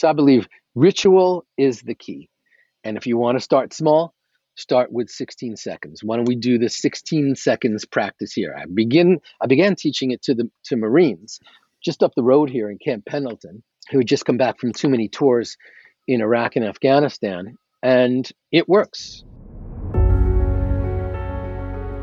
So I believe ritual is the key. And if you want to start small, start with 16 seconds. Why don't we do the 16 seconds practice here? I begin I began teaching it to the to Marines just up the road here in Camp Pendleton who had just come back from too many tours in Iraq and Afghanistan and it works.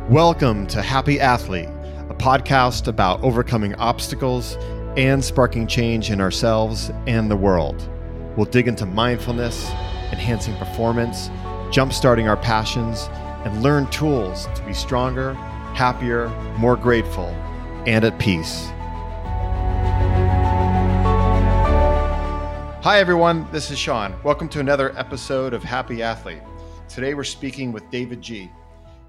Welcome to Happy Athlete, a podcast about overcoming obstacles and sparking change in ourselves and the world. We'll dig into mindfulness, enhancing performance, jumpstarting our passions, and learn tools to be stronger, happier, more grateful, and at peace. Hi, everyone. This is Sean. Welcome to another episode of Happy Athlete. Today, we're speaking with davidji.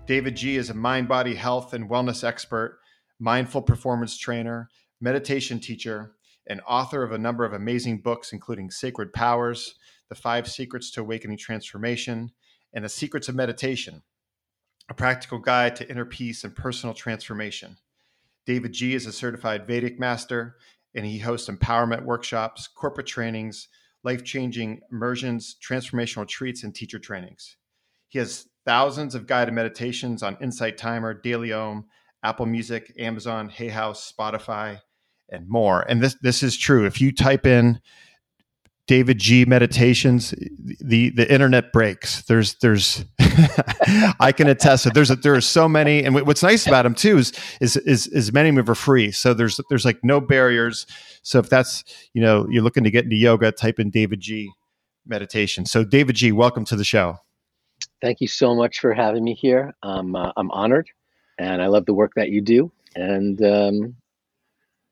David G is a mind body health and wellness expert, mindful performance trainer, meditation teacher, and author of a number of amazing books, including Sacred Powers, The Five Secrets to Awakening Transformation, and The Secrets of Meditation, a practical guide to inner peace and personal transformation. davidji is a certified Vedic master, and he hosts empowerment workshops, corporate trainings, life changing immersions, transformational retreats, and teacher trainings. He has thousands of guided meditations on Insight Timer, Daily Om, Apple Music, Amazon, Hay House, Spotify, and more. And this this is true. If you type in davidji meditations, the the internet breaks. There's there's I can attest that there's a, there are so many, and what's nice about them too is is is, is many of them are free. So there's there's like no barriers. So if that's you know you're looking to get into yoga, type in davidji meditation. So davidji, welcome to the show. Thank you so much for having me here. Um, uh, I'm honored, and I love the work that you do. And um,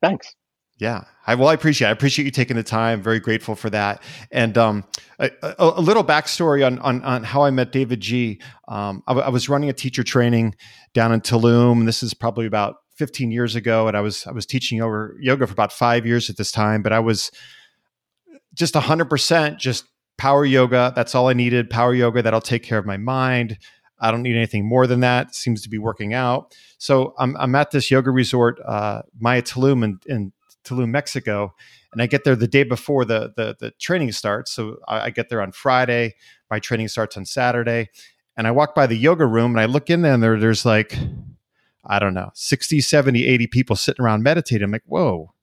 Thanks. Yeah, I well, I appreciate. It. I appreciate you taking the time. Very grateful for that. And um, a, a, little backstory on, on on how I met davidji. Um, I, w- I was running a teacher training down in Tulum. This is probably about 15 years ago, and I was I was teaching over yoga for about five years at this time. But I was just 100 percent just power yoga. That's all I needed. Power yoga that'll take care of my mind. I don't need anything more than that. It Seems to be working out. So I'm, I'm at this yoga resort, uh, Maya Tulum in, in Tulum, Mexico, and I get there the day before the the, the training starts. So I, I, get there on Friday. My training starts on Saturday, and I walk by the yoga room and I look in there and there, there's like, I don't know, 60, 70, 80 people sitting around meditating. I'm like, whoa.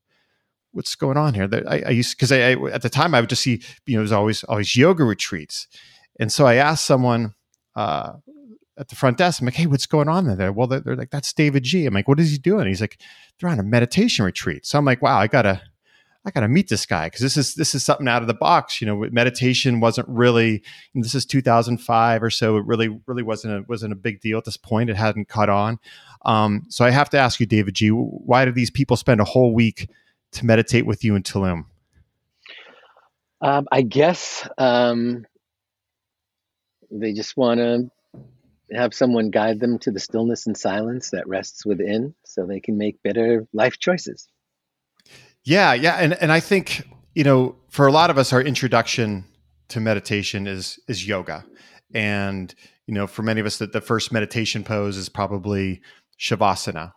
What's going on here? I, I used because I, I, at the time I would just see you know it was always always yoga retreats, and so I asked someone uh, at the front desk. I'm like, hey, what's going on there? Well, they're, they're, like, that's davidji. I'm like, what is he doing? He's like, they're on a meditation retreat. So I'm like, wow, I gotta, I gotta meet this guy because this is this is something out of the box. You know, meditation wasn't really. this is 2005 or so. It really, really wasn't a, wasn't a big deal at this point. It hadn't caught on. Um, so I have to ask you, davidji. Why do these people spend a whole week to meditate with you in Tulum? Um, I guess um, they just want to have someone guide them to the stillness and silence that rests within so they can make better life choices. Yeah, yeah, and and I think, you know, for a lot of us our introduction to meditation is is yoga. And you know, for many of us that the first meditation pose is probably shavasana.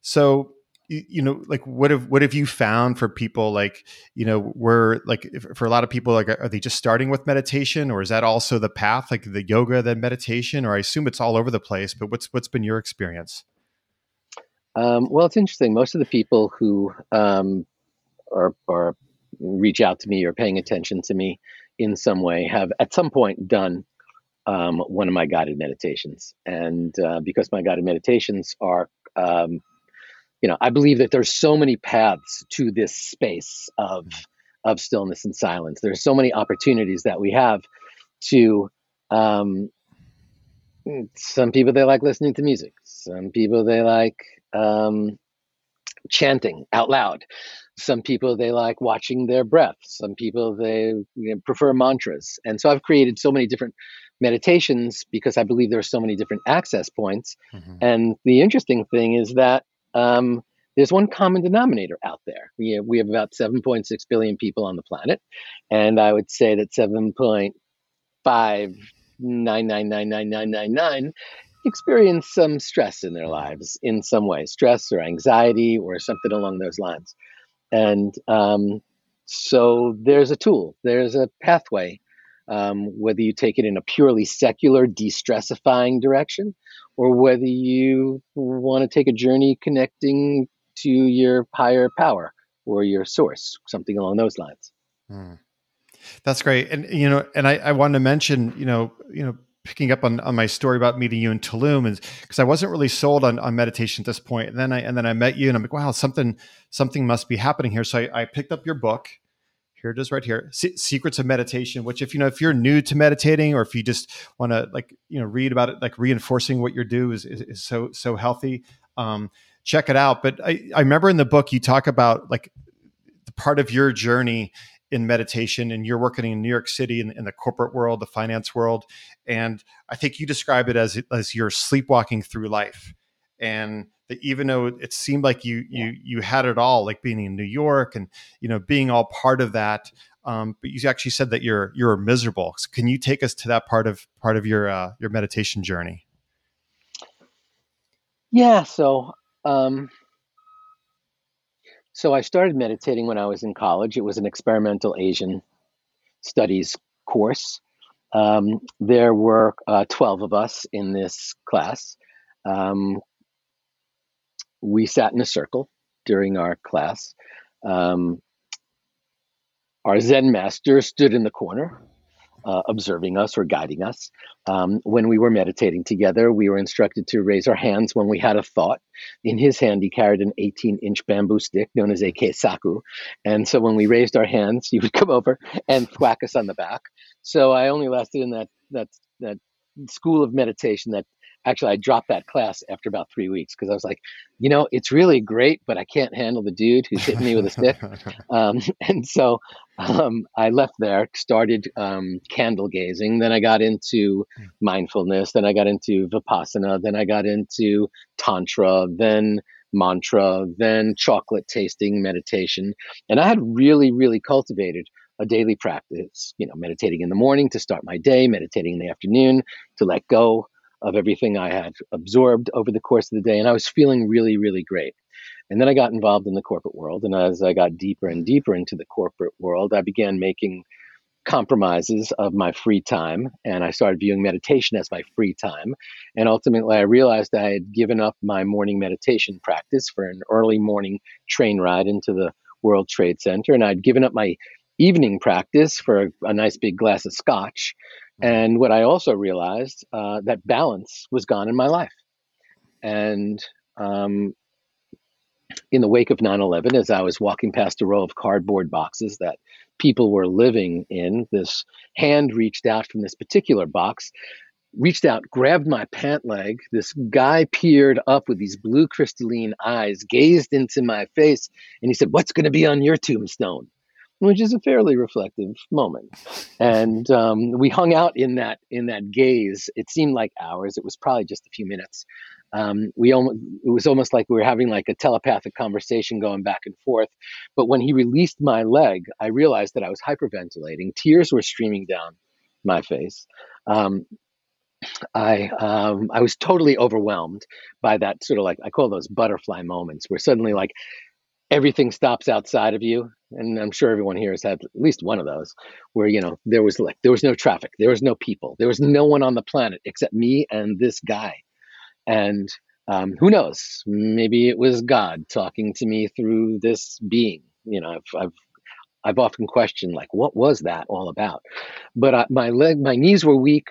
So, you know like what have what have you found for people like you know where like if, for a lot of people like are they just starting with meditation or is that also the path like the yoga then meditation? Or i assume it's all over the place but what's what's been your experience? Um, well it's interesting. Most of the people who um, are, are reach out to me or paying attention to me in some way have at some point done um, one of my guided meditations. And uh, because my guided meditations are um, you know, I believe that there's so many paths to this space of of stillness and silence. There's so many opportunities that we have to. Um, some people they like listening to music. Some people they like um, chanting out loud. Some people they like watching their breath. Some people they you know, prefer mantras. And so I've created so many different meditations because I believe there are so many different access points. Mm-hmm. And the interesting thing is that um, there's one common denominator out there. We have, we have about 7.6 billion people on the planet, and I would say that 7.599999999 experience some stress in their lives in some way, stress or anxiety or something along those lines. And um, so there's a tool, there's a pathway. Um, whether you take it in a purely secular, de-stressifying direction, or whether you want to take a journey connecting to your higher power or your source, something along those lines. Hmm. That's great, and you know, and I, I wanted to mention, you know, you know, picking up on, on my story about meeting you in Tulum and because I wasn't really sold on, on meditation at this point. And then I and then I met you and I'm like, wow, something something must be happening here. So I, I picked up your book. Here it is right here. Secrets of Meditation, which if you know if you're new to meditating or if you just want to like, you know, read about it, like reinforcing what you do is, is, is so so healthy. Um, check it out. But I, I remember in the book you talk about like the part of your journey in meditation and you're working in New York City in, in, the corporate world, the finance world. And I think you describe it as, as you're sleepwalking through life. And that even though it seemed like you, you, you had it all, like being in New York and, you know, being all part of that. Um, but you actually said that you're, you're miserable. So can you take us to that part of, part of your, uh, your meditation journey? Yeah. So, um, so I started meditating when I was in college. It was an experimental Asian studies course. Um, there were uh, 12 of us in this class. Um, we sat in a circle during our class. Um, our Zen master stood in the corner uh, observing us or guiding us. Um, when we were meditating together, we were instructed to raise our hands when we had a thought. In his hand, he carried an 18 inch bamboo stick known as a keisaku. And so when we raised our hands, he would come over and thwack us on the back. So I only lasted in that, that, that school of meditation that actually I dropped that class after about three weeks because I was like, you know, it's really great, but I can't handle the dude who's hitting me with a stick. Um, and so um, I left there, started um, candle gazing. Then I got into hmm. mindfulness. Then I got into vipassana. Then I got into tantra. Then mantra. Then chocolate tasting meditation. And I had really, really cultivated a daily practice, you know, meditating in the morning to start my day, meditating in the afternoon to let go of everything I had absorbed over the course of the day. And I was feeling really, really great. And then I got involved in the corporate world. And as I got deeper and deeper into the corporate world, I began making compromises of my free time. And I started viewing meditation as my free time. And ultimately, I realized I had given up my morning meditation practice for an early morning train ride into the World Trade Center. And I'd given up my evening practice for a, a nice big glass of scotch and what I also realized uh, that balance was gone in my life. And um, in the wake of 9/11, as I was walking past a row of cardboard boxes that people were living in, this hand reached out from this particular box, reached out, grabbed my pant leg. This guy peered up with these blue crystalline eyes, gazed into my face, and he said, "What's going to be on your tombstone?" Which is a fairly reflective moment. And um, we hung out in that in that gaze. It seemed like hours. It was probably just a few minutes. Um, we almost, it was almost like we were having like a telepathic conversation going back and forth. But when he released my leg, I realized that I was hyperventilating. Tears were streaming down my face. Um, I um, I was totally overwhelmed by that sort of like I call those butterfly moments where suddenly like everything stops outside of you. And i'm sure everyone here has had at least one of those where you know there was like there was no traffic there was no people there was no one on the planet except me and this guy. And um, who knows? Maybe it was god talking to me through this being. You know i've i've, I've often questioned like what was that all about? But I, my leg my knees were weak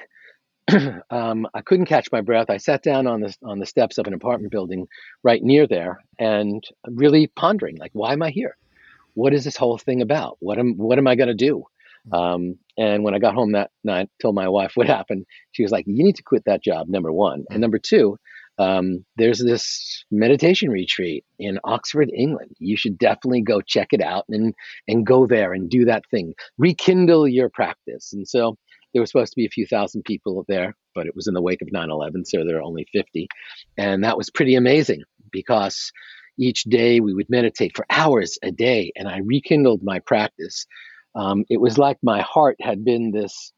um, I couldn't catch my breath. I sat down on the on the steps of an apartment building right near there, and really pondering, like, why am I here? What is this whole thing about? What am what am I going to do? Hmm. Um, and when I got home that night, told my wife what happened. She was like, "You need to quit that job." Number one, and hmm. number two, um, there's this meditation retreat in Oxford, England. You should definitely go check it out and and go there and do that thing. Rekindle your practice. And so there were supposed to be a few thousand people there, but it was in the wake of 9 11, so there were only 50. And that was pretty amazing because each day we would meditate for hours a day, and I rekindled my practice. Um, it was like my heart had been this.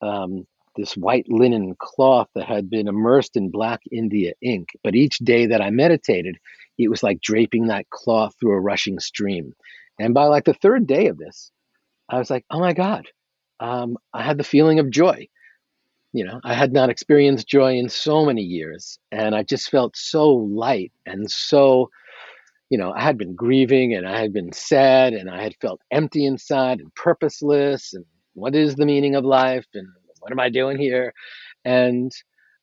Um, this white linen cloth that had been immersed in black India ink. But each day that I meditated, it was like draping that cloth through a rushing stream. And by like the third day of this, I was like, oh my God, um, I had the feeling of joy. You know, I had not experienced joy in so many years, and I just felt so light and so, you know, I had been grieving and I had been sad and I had felt empty inside and purposeless. And what is the meaning of life? And what am I doing here? And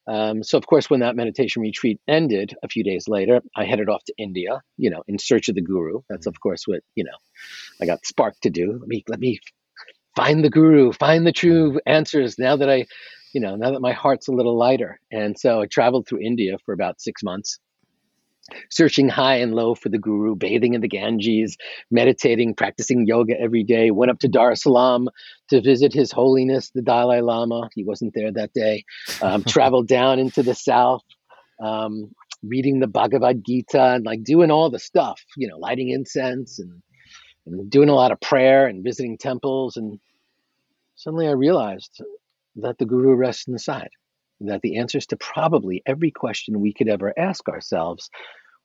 um, so, of course, when that meditation retreat ended a few days later, I headed off to India, you know, in search of the guru. That's, of course, what, you know, I got sparked to do. Let me, let me find the guru, find the true answers now that I, you know, now that my heart's a little lighter. And so I traveled through India for about six months, searching high and low for the guru, bathing in the Ganges, meditating, practicing yoga every day. Went up to Dharamsala to visit His Holiness the Dalai Lama. He wasn't there that day. Um, traveled down into the south. Um, reading the Bhagavad Gita and like doing all the stuff, you know, lighting incense and, and doing a lot of prayer and visiting temples. And suddenly I realized that the guru rests inside, that the answers to probably every question we could ever ask ourselves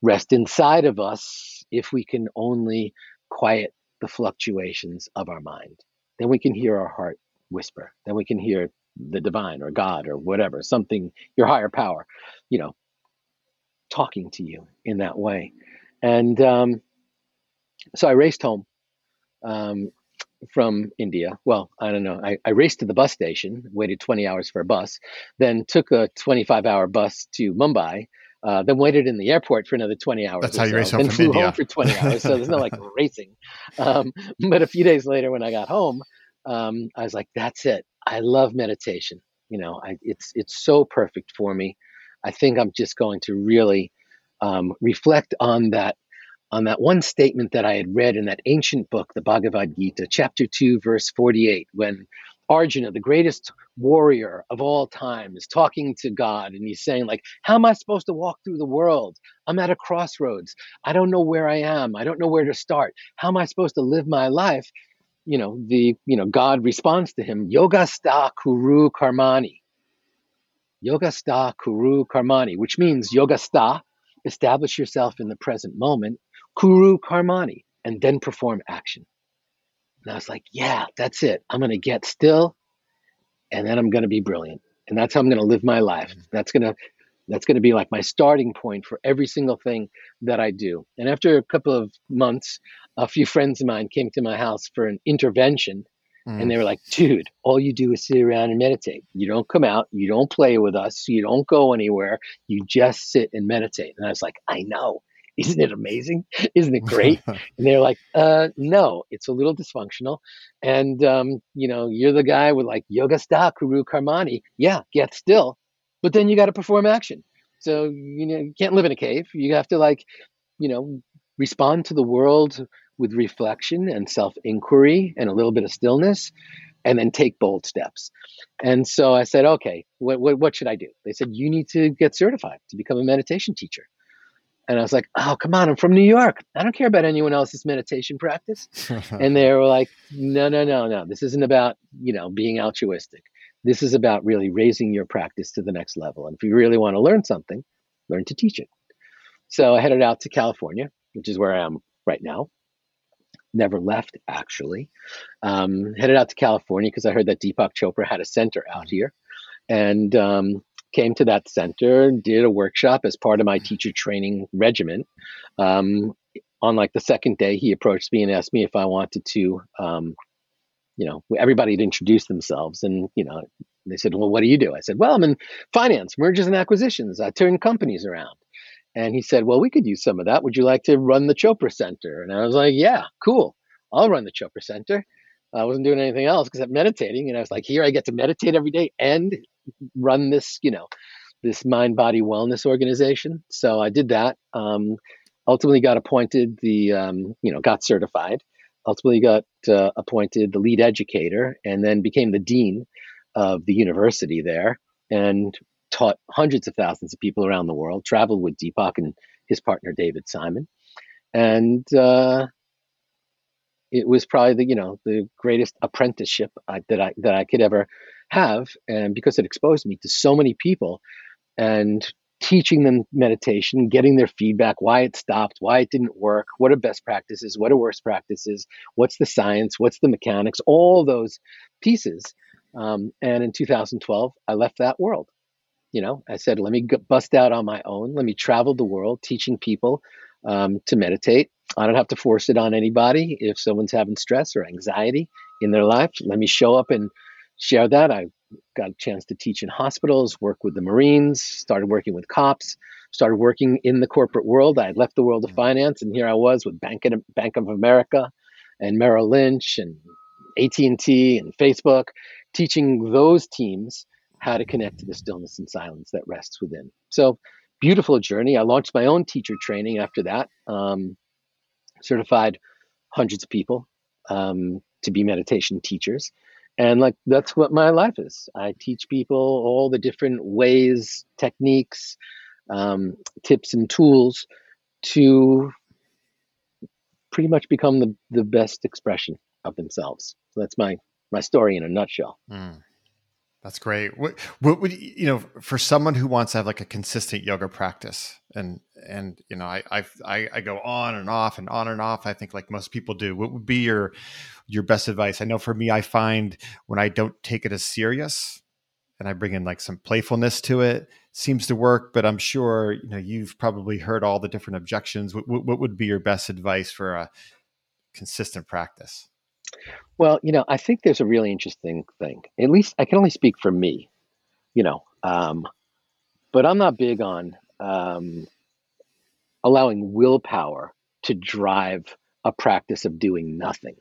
rest inside of us if we can only quiet the fluctuations of our mind. Then we can hear our heart whisper. Then we can hear the divine or God or whatever, something, your higher power, you know, talking to you in that way. And um, so I raced home um, from India. Well, I don't know. I, I raced to the bus station, waited 20 hours for a bus, then took a 25 hour bus to Mumbai. Uh, then waited in the airport for another 20 hours. That's how you so, race home from flew India. home for 20 hours. So there's no like racing. Um, but a few days later, when I got home, um, I was like, "That's it. I love meditation. You know, I, it's it's so perfect for me. I think I'm just going to really um, reflect on that on that one statement that I had read in that ancient book, the Bhagavad Gita, chapter 2, verse 48, when Arjuna, the greatest warrior of all time, is talking to God and he's saying, like, how am I supposed to walk through the world? I'm at a crossroads. I don't know where I am. I don't know where to start. How am I supposed to live my life? You know, the you know, God responds to him, Yoga sta kuru karmani. Yoga kuru karmani, which means yoga sta, establish yourself in the present moment, kuru karmani, and then perform action. And I was like, yeah, that's it. I'm going to get still and then I'm going to be brilliant. And that's how I'm going to live my life. That's going to that's going to be like my starting point for every single thing that I do. And after a couple of months, a few friends of mine came to my house for an intervention Mm. and they were like, dude, all you do is sit around and meditate. You don't come out, you don't play with us, you don't go anywhere, you just sit and meditate. And I was like, I know. Isn't it amazing? Isn't it great? and they're like, uh, no, it's a little dysfunctional. And, um, you know, you're the guy with like yoga sta, kuru karmani. Yeah, get still. But then you got to perform action. So, you know, you can't live in a cave. You have to like, you know, respond to the world with reflection and self inquiry and a little bit of stillness, and then take bold steps. And so I said, okay, what, what, what should I do? They said, you need to get certified to become a meditation teacher. And I was like, oh, come on, I'm from New York. I don't care about anyone else's meditation practice. and they were like, no, no, no, no. This isn't about, you know, being altruistic. This is about really raising your practice to the next level. And if you really want to learn something, learn to teach it. So I headed out to California, which is where I am right now never left actually. Um, headed out to California because I heard that Deepak Chopra had a center out here, and um, came to that center, did a workshop as part of my teacher training regimen. Um, on like the second day, he approached me and asked me if I wanted to, um, you know, everybody had introduced themselves, and you know, they said, "Well, what do you do?" I said, "Well, I'm in finance, mergers and acquisitions. I turn companies around." And he said, Well, we could use some of that. Would you like to run the Chopra Center? And I was like, Yeah, cool. I'll run the Chopra Center. I wasn't doing anything else except meditating. And I was like, Here I get to meditate every day and run this, you know, this mind body wellness organization. So I did that. Um, ultimately got appointed the, um, you know, got certified. Ultimately got uh, appointed the lead educator and then became the dean of the university there. And taught hundreds of thousands of people around the world, traveled with Deepak and his partner David Simon, and uh, it was probably the you know the greatest apprenticeship I, that I that I could ever have, and because it exposed me to so many people, and teaching them meditation, getting their feedback, why it stopped, why it didn't work, what are best practices, what are worst practices, what's the science, what's the mechanics, all those pieces. Um, and in 2012, I left that world. You know, I said, let me bust out on my own. Let me travel the world teaching people um, to meditate. I don't have to force it on anybody. If someone's having stress or anxiety in their life, let me show up and share that. I got a chance to teach in hospitals, work with the Marines, started working with cops, started working in the corporate world. I had left the world of mm. finance, and here I was with Bank of, Bank of America and Merrill Lynch and AT&T and Facebook, teaching those teams how to connect to the stillness and silence that rests within. So beautiful journey. I launched my own teacher training after that, um, certified hundreds of people um, to be meditation teachers and like that's what my life is. I teach people all the different ways techniques um, tips and tools to pretty much become the, the best expression of themselves. So that's my my story in a nutshell. Mm. That's great. What, what would you know for someone who wants to have like a consistent yoga practice, and and you know I I I go on and off and on and off. I think like most people do. What would be your your best advice? I know for me, I find when I don't take it as serious, and I bring in like some playfulness to it, seems to work. But I'm sure you know you've probably heard all the different objections. What, what would be your best advice for a consistent practice? Well, you know, I think there's a really interesting thing. At least I can only speak for me, you know, um, but I'm not big on um, allowing willpower to drive a practice of doing nothing.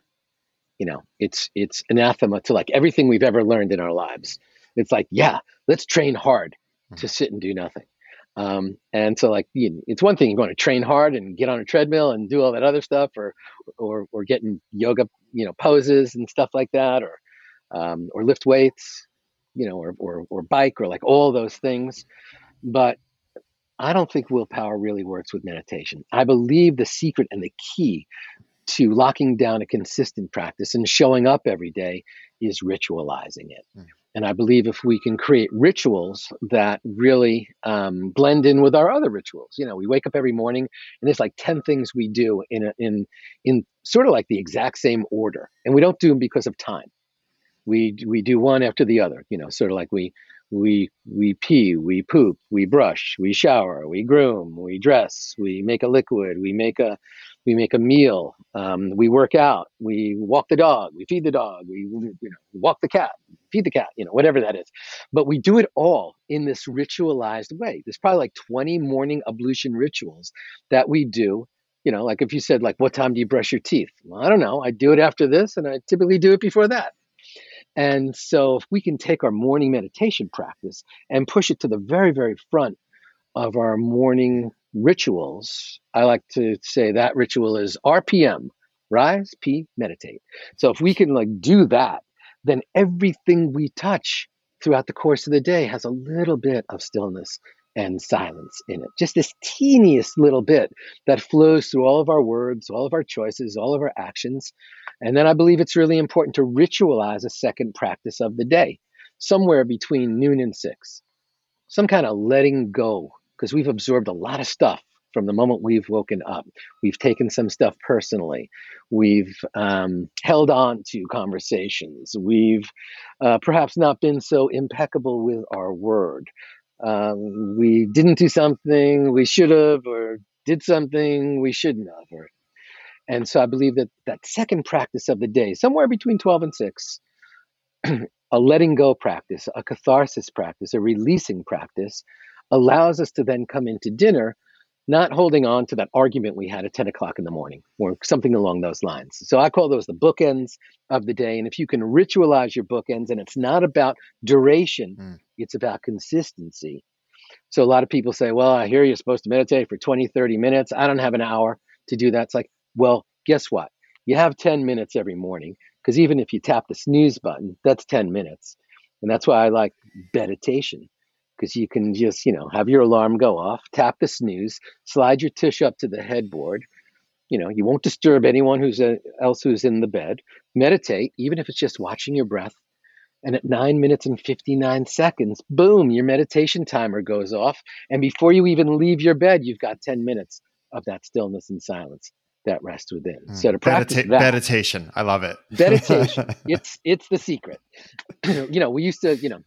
You know, it's it's anathema to like everything we've ever learned in our lives. It's like, yeah, let's train hard to mm-hmm. sit and do nothing. Um, and so like you know, it's one thing you're going to train hard and get on a treadmill and do all that other stuff or or or getting yoga you know poses and stuff like that or um, or lift weights you know or, or or bike or like all those things but I don't think willpower really works with meditation. I believe the secret and the key to locking down a consistent practice and showing up every day is ritualizing it. Mm. And I believe if we can create rituals that really um, blend in with our other rituals, you know, we wake up every morning and there's like 10 things we do in, a, in, in sort of like the exact same order. And we don't do them because of time. We, we do one after the other, you know, sort of like we, we, we pee, we poop, we brush, we shower, we groom, we dress, we make a liquid, we make a, we make a meal, um, we work out, we walk the dog, we feed the dog, we you know, walk the cat, feed the cat, you know, whatever that is. But we do it all in this ritualized way. There's probably like 20 morning ablution rituals that we do. You know, like if you said, like, what time do you brush your teeth? Well, I don't know. I do it after this, and I typically do it before that. And so, if we can take our morning meditation practice and push it to the very, very front of our morning rituals, I like to say that ritual is RPM, rise, P, meditate. So if we can like do that, then everything we touch throughout the course of the day has a little bit of stillness and silence in it. Just this teeniest little bit that flows through all of our words, all of our choices, all of our actions. And then I believe it's really important to ritualize a second practice of the day, somewhere between noon and six. Some kind of letting go because we've absorbed a lot of stuff from the moment we've woken up. We've taken some stuff personally. We've um, held on to conversations. We've uh, perhaps not been so impeccable with our word. Um, we didn't do something we should have, or did something we shouldn't have. Or, and so I believe that that second practice of the day, somewhere between 12 and 6, a letting go practice, a catharsis practice, a releasing practice, allows us to then come into dinner not holding on to that argument we had at 10 o'clock in the morning or something along those lines. So I call those the bookends of the day. And if you can ritualize your bookends, and it's not about duration, mm. it's about consistency. So a lot of people say, well, I hear you're supposed to meditate for 20, 30 minutes. I don't have an hour to do that. It's like, well, guess what? You have 10 minutes every morning because even if you tap the snooze button, that's 10 minutes. And that's why I like meditation because you can just, you know, have your alarm go off, tap the snooze, slide your tush up to the headboard. You know, you won't disturb anyone who's a, uh, else who's in the bed. Meditate, even if it's just watching your breath, And at nine minutes and 59 seconds, boom, your meditation timer goes off. And before you even leave your bed, you've got 10 minutes of that stillness and silence that rest within. Mm. So to practice Medita- that, meditation, I love it. meditation, it's it's the secret. you know, we used to, you know,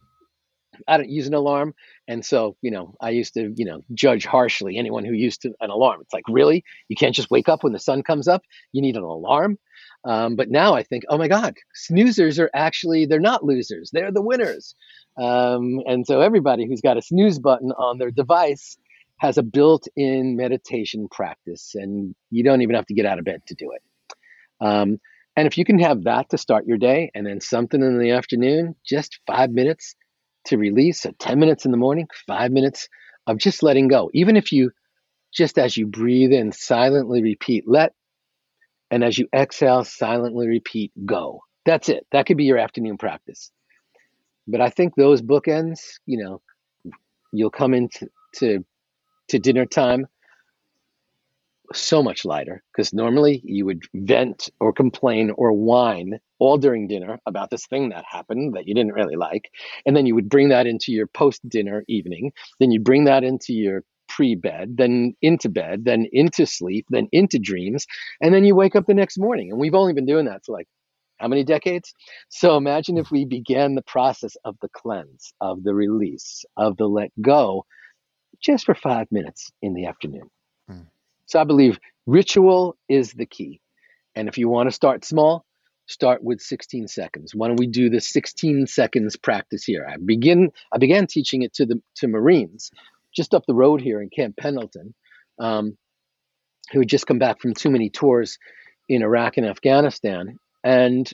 I don't use an alarm, and so you know, I used to, you know, judge harshly anyone who used to, an alarm. It's like, really, you can't just wake up when the sun comes up. You need an alarm. Um, but now I think, oh my God, snoozers are actually they're not losers; they're the winners. Um, and so everybody who's got a snooze button on their device has a built-in meditation practice, and you don't even have to get out of bed to do it. Um, and if you can have that to start your day, and then something in the afternoon, just five minutes to release, so 10 minutes in the morning, five minutes of just letting go. Even if you, just as you breathe in, silently repeat, let, and as you exhale, silently repeat, go. That's it. That could be your afternoon practice. But I think those bookends, you know, you'll come into to to dinner time so much lighter because normally you would vent or complain or whine all during dinner about this thing that happened that you didn't really like and then you would bring that into your post dinner evening then you bring that into your pre bed then into bed then into sleep then into dreams and then you wake up the next morning and we've only been doing that for like how many decades so imagine if we began the process of the cleanse of the release of the let go just for five minutes in the afternoon. So I believe ritual is the key. And if you want to start small, start with 16 seconds. Why don't we do the 16 seconds practice here? I begin I began teaching it to the to Marines just up the road here in Camp Pendleton, um, who had just come back from too many tours in Iraq and Afghanistan. And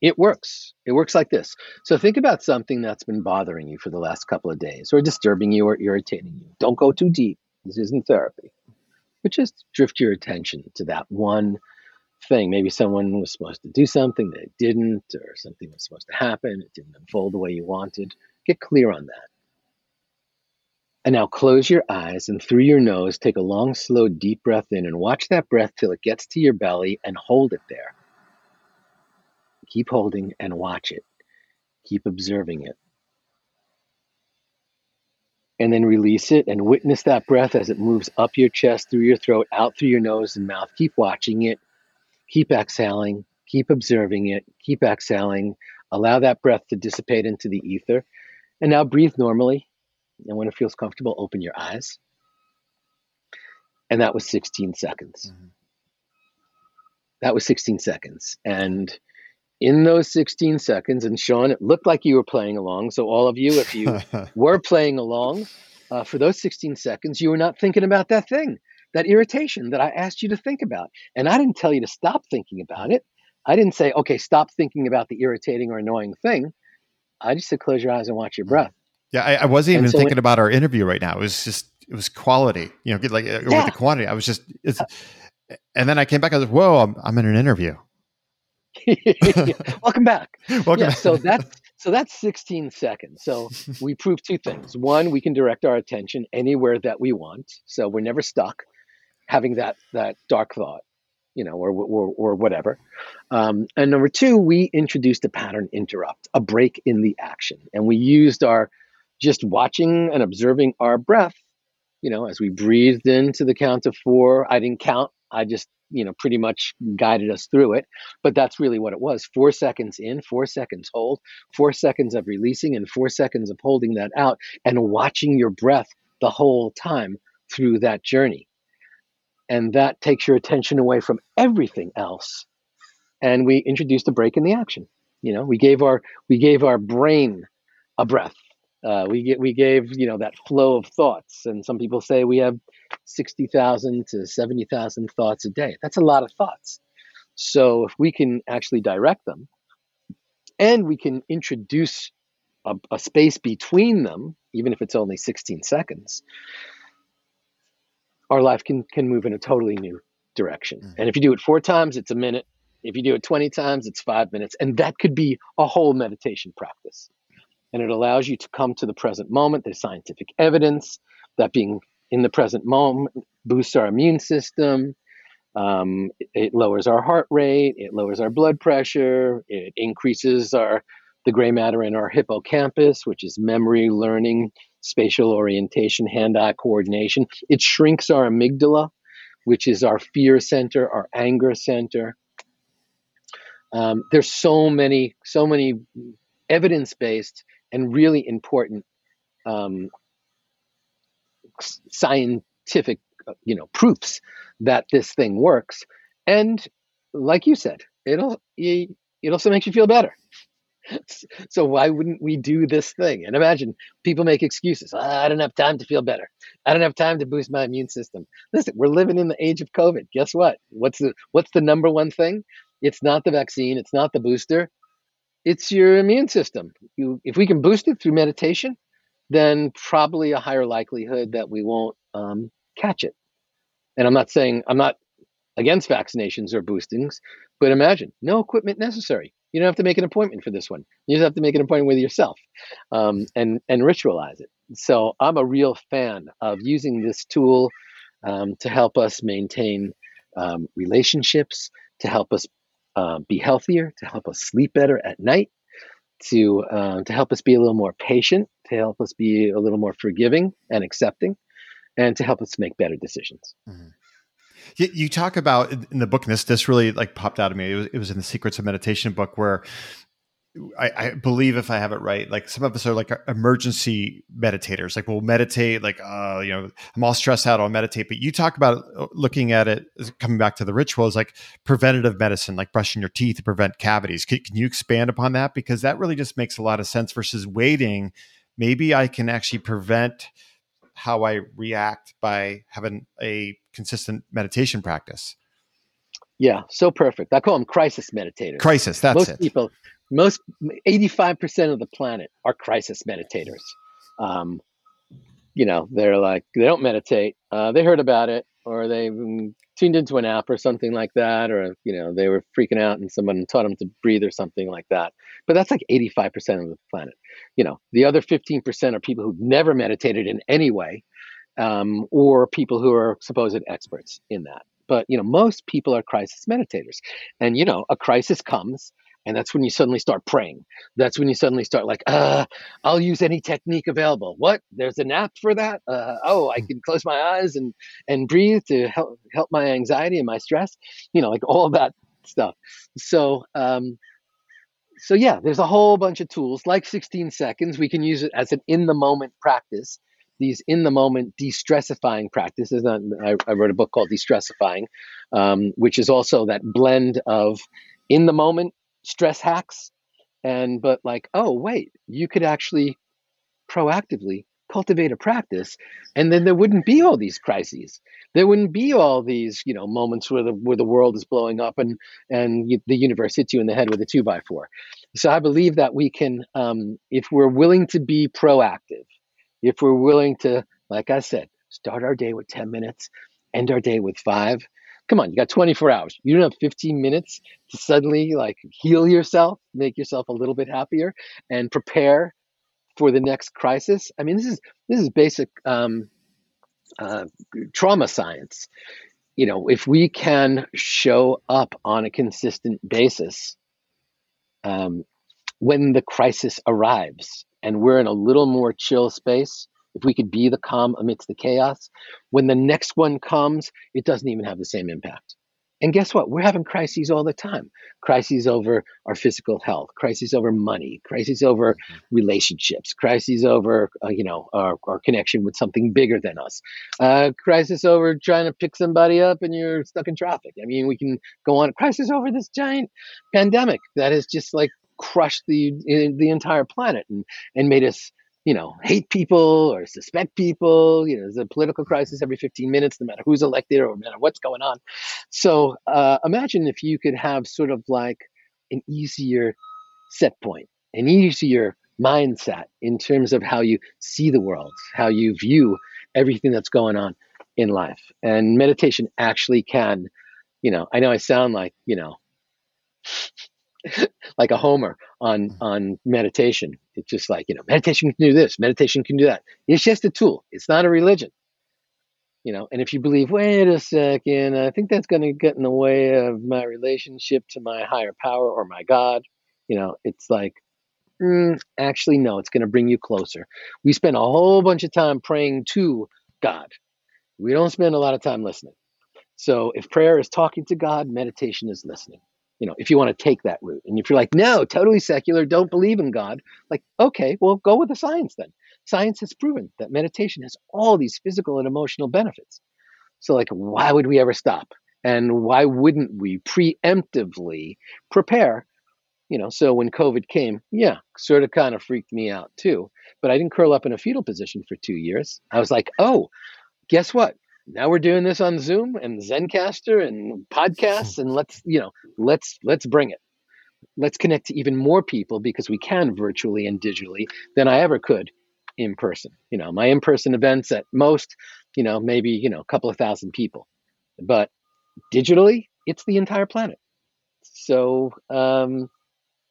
it works. It works like this. So think about something that's been bothering you for the last couple of days or disturbing you or irritating you. Don't go too deep. This isn't therapy. But just drift your attention to that one thing. Maybe someone was supposed to do something they didn't, or something was supposed to happen. It didn't unfold the way you wanted. Get clear on that. And now close your eyes and through your nose, take a long, slow, deep breath in and watch that breath till it gets to your belly and hold it there. Keep holding and watch it. Keep observing it. And then release it and witness that breath as it moves up your chest, through your throat, out through your nose and mouth. Keep watching it. Keep exhaling. Keep observing it. Keep exhaling. Allow that breath to dissipate into the ether. And now breathe normally. And when it feels comfortable, open your eyes. And that was 16 seconds. Mm-hmm. That was 16 seconds. And in those 16 seconds, and Sean, it looked like you were playing along. So, all of you, if you were playing along uh, for those 16 seconds, you were not thinking about that thing, that irritation that I asked you to think about. And I didn't tell you to stop thinking about it. I didn't say, okay, stop thinking about the irritating or annoying thing. I just said, close your eyes and watch your breath. Yeah, I, I wasn't even so thinking about our interview right now. It was just, it was quality, you know, like yeah. with the quantity. I was just, it's, and then I came back. I was, whoa, I'm, I'm in an interview. Welcome back. Welcome yeah, back. so that's so that's 16 seconds. So we prove two things. One, we can direct our attention anywhere that we want. So we're never stuck having that that dark thought, you know, or or, or whatever. Um, and number two, we introduced a pattern interrupt, a break in the action, and we used our just watching and observing our breath. You know, as we breathed into the count of four, I didn't count. I just you know pretty much guided us through it but that's really what it was. Four seconds in four seconds hold four seconds of releasing and four seconds of holding that out and watching your breath the whole time through that journey. And that takes your attention away from everything else. And we introduced a break in the action. You know we gave our we gave our brain a breath. Uh, we get we gave you know that flow of thoughts. And some people say we have 60,000 to 70,000 thoughts a day. That's a lot of thoughts. So if we can actually direct them and we can introduce a, a space between them, even if it's only 16 seconds, our life can, can move in a totally new direction. Mm-hmm. And if you do it four times, it's a minute. If you do it 20 times, it's five minutes. And that could be a whole meditation practice. And it allows you to come to the present moment. There's scientific evidence that being in the present moment boosts our immune system. Um, it, lowers our heart rate. It lowers our blood pressure. It increases our the gray matter in our hippocampus, which is memory, learning, spatial orientation, hand eye coordination. It shrinks our amygdala, which is our fear center, our anger center. Um, there's so many, so many evidence based and really important um, scientific, you know, proofs that this thing works. And like you said, it'll it also makes you feel better. So why wouldn't we do this thing? And imagine people make excuses. Oh, I don't have time to feel better. I don't have time to boost my immune system. Listen, we're living in the age of COVID. Guess what? What's the what's the number one thing? It's not the vaccine. It's not the booster. It's your immune system. You, if we can boost it through meditation, then probably a higher likelihood that we won't um, catch it. And I'm not saying I'm not against vaccinations or boostings, but imagine no equipment necessary. You don't have to make an appointment for this one. You just have to make an appointment with yourself um, and and ritualize it. So I'm a real fan of using this tool um, to help us maintain um, relationships, to help us uh, be healthier, to help us sleep better at night, to uh, to help us be a little more patient, to help us be a little more forgiving and accepting, and to help us make better decisions. Mm-hmm. You, you, talk about in the book, and this this really like popped out of me. It was, it was in the Secrets of Meditation book where I, I, believe if I have it right, like some of us are like emergency meditators. Like we'll meditate, like uh, you know, I'm all stressed out, I'll meditate. But you talk about uh, looking at it, coming back to the rituals, like preventative medicine, like brushing your teeth to prevent cavities. Can, can you expand upon that because that really just makes a lot of sense versus waiting. Maybe I can actually prevent how I react by having a consistent meditation practice. Yeah, so perfect. I call them crisis meditators. Crisis, that's it. Most it. people most 85% of the planet are crisis meditators. Um, you know, they're like, they don't meditate. Uh, they heard about it or they tuned into an app or something like that, or, you know, they were freaking out and someone taught them to breathe or something like that. But that's like 85% of the planet. You know, the other 15% are people who've never meditated in any way um, or people who are supposed experts in that. But, you know, most people are crisis meditators. And, you know, a crisis comes and that's when you suddenly start praying. That's when you suddenly start like, uh, I'll use any technique available. What? There's an app for that? Uh, oh, I hmm. can close my eyes and and breathe to help help my anxiety and my stress. You know, like all that stuff. So um, so yeah, there's a whole bunch of tools like 16 seconds. We can use it as an in the moment practice. These in the moment de-stressifying practices. I, I wrote a book called De-stressifying, um, which is also that blend of in the moment stress hacks and but like oh wait you could actually proactively cultivate a practice and then there wouldn't be all these crises. There wouldn't be all these you know moments where the where the world is blowing up and and you, the universe hits you in the head with a two by four so i believe that we can um, if we're willing to be proactive if we're willing to like i said start our day with 10 minutes end our day with five come on, you got 24 hours. You don't have 15 minutes to suddenly like heal yourself, make yourself a little bit happier, and prepare for the next crisis. I mean, this is this is basic um, uh, trauma science. You know, if we can show up on a consistent basis um, when the crisis arrives, and we're in a little more chill space, if we could be the calm amidst the chaos, when the next one comes, it doesn't even have the same impact. And guess what? We're having crises all the time. Crises over our physical health, crises over money, crises over mm-hmm. relationships, crises over, uh, you know, our, our, connection with something bigger than us, uh, crisis over trying to pick somebody up and you're stuck in traffic. I mean, we can go on. Crisis over this giant pandemic that has just like crushed the the entire planet and and made us you know, hate people or suspect people. You know, there's a political crisis every 15 minutes, no matter who's elected or no matter what's going on. So uh, imagine if you could have sort of like an easier set point, an easier mindset in terms of how you see the world, how you view everything that's going on in life. And meditation actually can, you know, I know I sound like, you know, like a homer on mm. on meditation. It's just like you know, meditation can do this, meditation can do that. It's just a tool. It's not a religion. You know, and if you believe, wait a second, I think that's going to get in the way of my relationship to my higher power or my God. You know, it's like mm, actually, no, it's going to bring you closer. We spend a whole bunch of time praying to God. We don't spend a lot of time listening. So if prayer is talking to God, meditation is listening. You know, if you want to take that route. And if you're like, no, totally secular, don't believe in God, like, okay, well, go with the science then. Science has proven that meditation has all these physical and emotional benefits. So, like, why would we ever stop? And why wouldn't we preemptively prepare? You know, so when COVID came, yeah, sort of kind of freaked me out too. But I didn't curl up in a fetal position for two years. I was like, oh, guess what? Now we're doing this on Zoom and Zencastr and podcasts, and let's you know let's let's bring it. Let's connect to even more people because we can virtually and digitally than I ever could in person. You know, my in-person events at most, you know, maybe you know a couple of thousand people, but digitally, it's the entire planet. So um,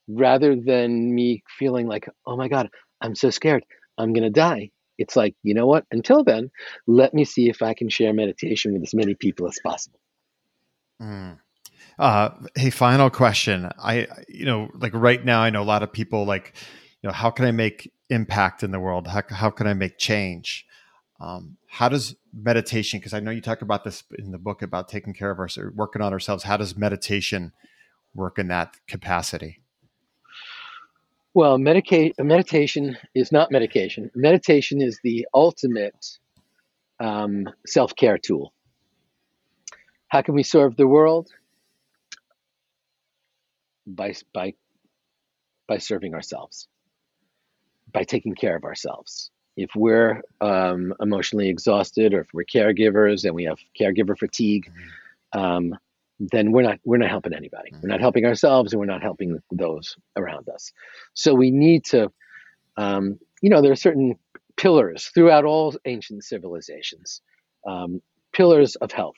rather than me feeling like, oh my god, I'm so scared, I'm gonna die it's like, you know what? Until then, let me see if I can share meditation with as many people as possible. Mm. Uh, hey, final question. I, you know, like right now, I know a lot of people like, you know, how can I make impact in the world? How, how can I make change? Um, how does meditation, because I know you talk about this in the book about taking care of ourselves, working on ourselves. How does meditation work in that capacity? Well, medica- meditation is not medication. Meditation is the ultimate um, self care tool. How can we serve the world? By, by, by serving ourselves, by taking care of ourselves. If we're um, emotionally exhausted or if we're caregivers and we have caregiver fatigue, mm-hmm. um, then we're not we're not helping anybody. Mm-hmm. We're not helping ourselves, and we're not helping those around us. So we need to, um, you know, there are certain pillars throughout all ancient civilizations, um, pillars of health.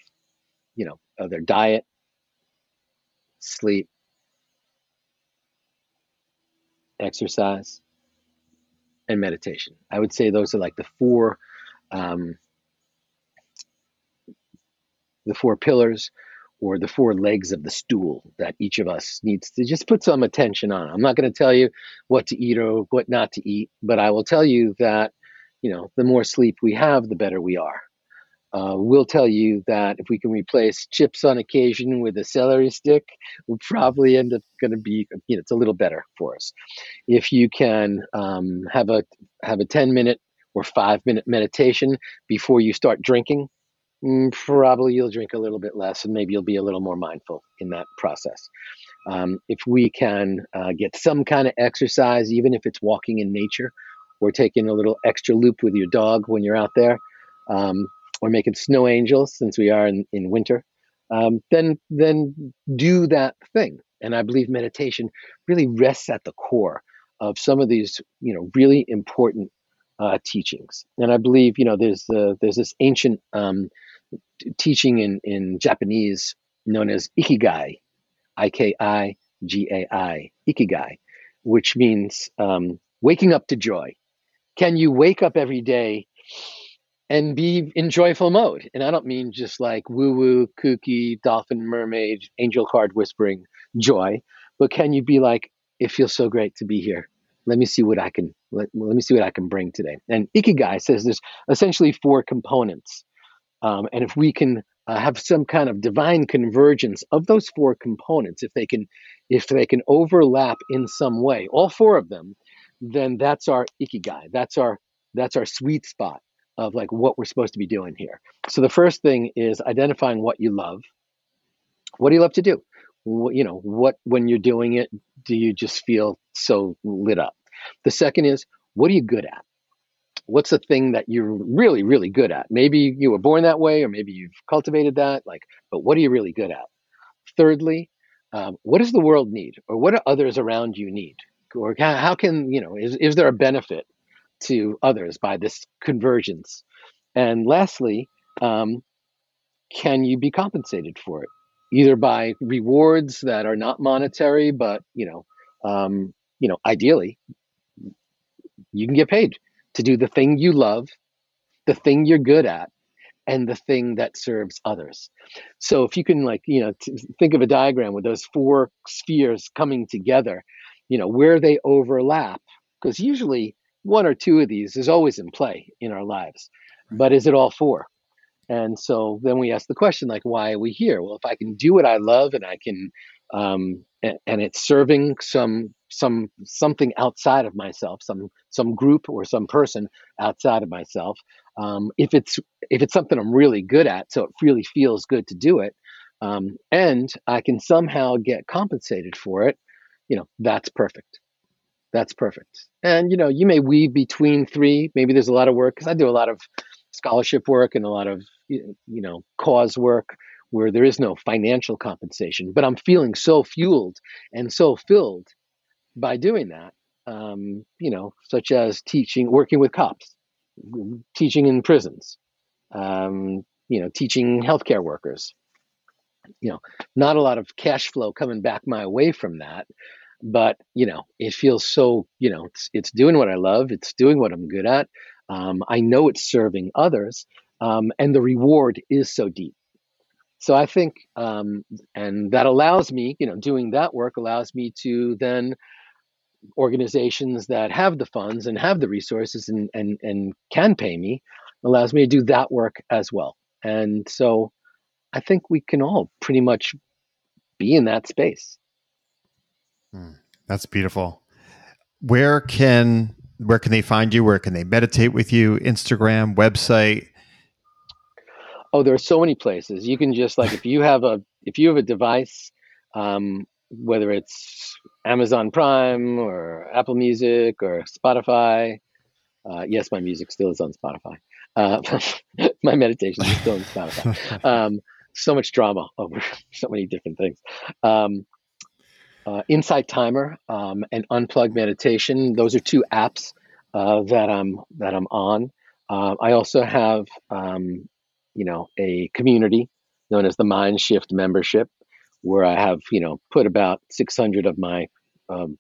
You know, their diet, sleep, exercise, and meditation. I would say those are like the four, um, the four pillars or the four legs of the stool that each of us needs to just put some attention on. I'm not going to tell you what to eat or what not to eat, but I will tell you that, you know, the more sleep we have, the better we are. Uh, we'll tell you that if we can replace chips on occasion with a celery stick, we'll probably end up going to be, you know, it's a little better for us. If you can um, have a have a 10 minute or five minute meditation before you start drinking, probably you'll drink a little bit less and maybe you'll be a little more mindful in that process. Um, if we can uh, get some kind of exercise, even if it's walking in nature or taking a little extra loop with your dog when you're out there, um, or making snow angels since we are in, in winter, um, then then do that thing. And I believe meditation really rests at the core of some of these, you know, really important uh, teachings. And I believe, you know, there's uh, there's this ancient um, teaching in, in Japanese known as ikigai, I K I G A I, ikigai, which means um, waking up to joy. Can you wake up every day and be in joyful mode? And I don't mean just like woo woo, kooky, dolphin, mermaid, angel card whispering joy, but can you be like, it feels so great to be here. Let me see what I can let, let me see what I can bring today. And ikigai says there's essentially four components um, and if we can uh, have some kind of divine convergence of those four components, if they can, if they can overlap in some way, all four of them, then that's our ikigai. That's our that's our sweet spot of like what we're supposed to be doing here. So the first thing is identifying what you love. What do you love to do? you know, what when you're doing it, do you just feel so lit up? The second is what are you good at? What's the thing that you're really really good at? Maybe you were born that way or maybe you've cultivated that like but what are you really good at? Thirdly um, what does the world need or what do others around you need? Or how can you know is, is there a benefit to others by this convergence? And lastly um, can you be compensated for it? Either by rewards that are not monetary but you know um, you know ideally you can get paid to do the thing you love, the thing you're good at, and the thing that serves others. So if you can like, you know, think of a diagram with those four spheres coming together, you know, where they overlap, because usually one or two of these is always in play in our lives, but is it all four? And so then we ask the question, like, why are we here? Well, if I can do what I love and I can, um, and, and it's serving some some something outside of myself, some some group or some person outside of myself. Um, if it's if it's something I'm really good at, so it really feels good to do it, um, and I can somehow get compensated for it, you know, that's perfect. That's perfect. And you know, you may weave between three. Maybe there's a lot of work because I do a lot of scholarship work and a lot of you know cause work where there is no financial compensation, but I'm feeling so fueled and so filled by doing that. Um, you know, such as teaching, working with cops, teaching in prisons, um, you know, teaching healthcare workers, you know, not a lot of cash flow coming back my way from that. But you know, it feels so. You know, it's it's doing what I love. It's doing what I'm good at. Um, I know it's serving others, um, and the reward is so deep. So I think, um, and that allows me, you know, doing that work allows me to then organizations that have the funds and have the resources and and and can pay me allows me to do that work as well. And so I think we can all pretty much be in that space. Hmm. That's beautiful. Where can where can they find you? Where can they meditate with you? Instagram, website? Oh, there are so many places. You can just like if you have a if you have a device, um, whether it's Amazon Prime or Apple Music or Spotify. Uh, yes, my music still is on Spotify. Uh, my meditation is still on Spotify. Um, so much drama over so many different things. Um, uh, Insight Timer um, and Unplugged Meditation. Those are two apps uh, that I'm that I'm on. Uh, I also have, um, you know, a community known as the Mind Shift membership, where I have, you know, put about 600 of my um,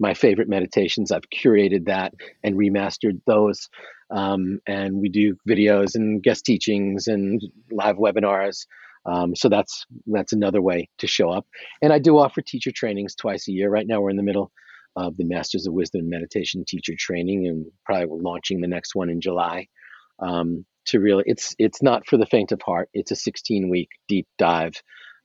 my favorite meditations. I've curated that and remastered those, um, and we do videos and guest teachings and live webinars. Um, so that's that's another way to show up. And I do offer teacher trainings twice a year. Right now, we're in the middle of the Masters of Wisdom Meditation teacher training, and probably launching the next one in July. Um, to really, it's it's not for the faint of heart. It's a 16 week deep dive.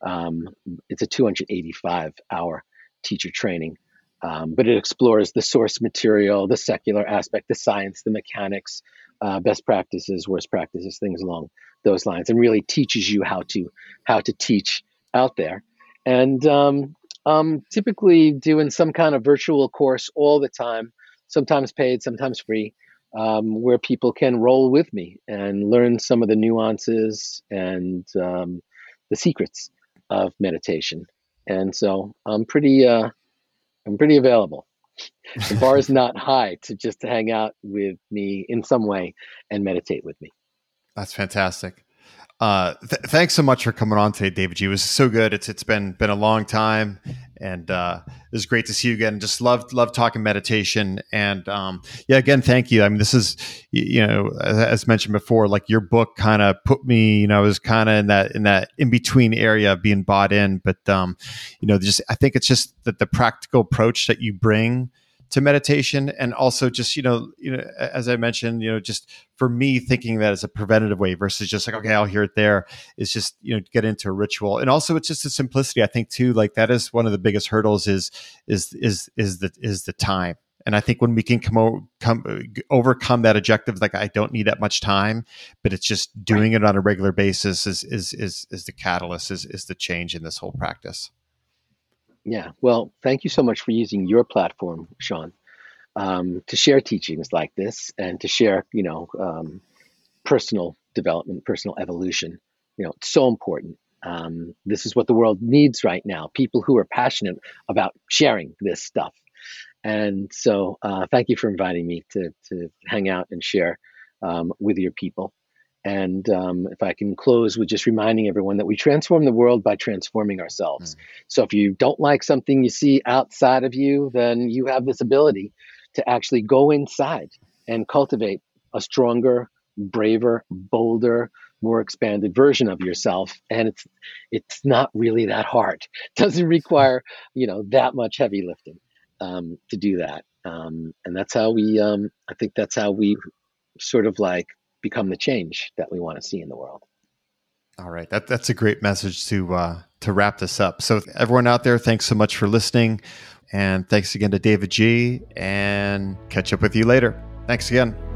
Um, it's a 285 hour teacher training, um, but it explores the source material, the secular aspect, the science, the mechanics, uh, best practices, worst practices, things along those lines, and really teaches you how to how to teach out there. And um, um, typically doing some kind of virtual course all the time, sometimes paid, sometimes free, um, where people can roll with me and learn some of the nuances and um, the secrets of meditation. And so I'm pretty uh, I'm pretty available. The bar is not high to just to hang out with me in some way and meditate with me. That's fantastic. Uh, th- thanks so much for coming on today, davidji. It was so good. It's it's been been a long time, and uh, it was great to see you again. Just love love talking meditation, and um, yeah, again, thank you. I mean, this is you know, as mentioned before, like your book kind of put me, you know, I was kind of in that in that in between area of being bought in, but um, you know, just I think it's just that the practical approach that you bring to meditation and also just you know you know as i mentioned you know just for me thinking that as a preventative way versus just like okay i'll hear it there is just you know get into a ritual and also it's just the simplicity i think too like that is one of the biggest hurdles is is is is the is the time and I think when we can come, o- come uh, overcome that objective, like I don't need that much time, but it's just doing right. it on a regular basis is is is is the catalyst, is is the change in this whole practice. Yeah. Well, thank you so much for using your platform, Sean, um, to share teachings like this and to share, you know, um, personal development, personal evolution. You know, it's so important. Um, this is what the world needs right now people who are passionate about sharing this stuff. And so, uh, thank you for inviting me to, to hang out and share um, with your people. And um, if I can close with just reminding everyone that we transform the world by transforming ourselves. Mm. So if you don't like something you see outside of you, then you have this ability to actually go inside and cultivate a stronger, braver, bolder, more expanded version of yourself and it's it's not really that hard it doesn't require you know that much heavy lifting um, to do that. Um, and that's how we, um, I think that's how we sort of like become the change that we want to see in the world. All right, that, that's a great message to uh, to wrap this up. So, everyone out there, thanks so much for listening, and thanks again to davidji. And catch up with you later. Thanks again.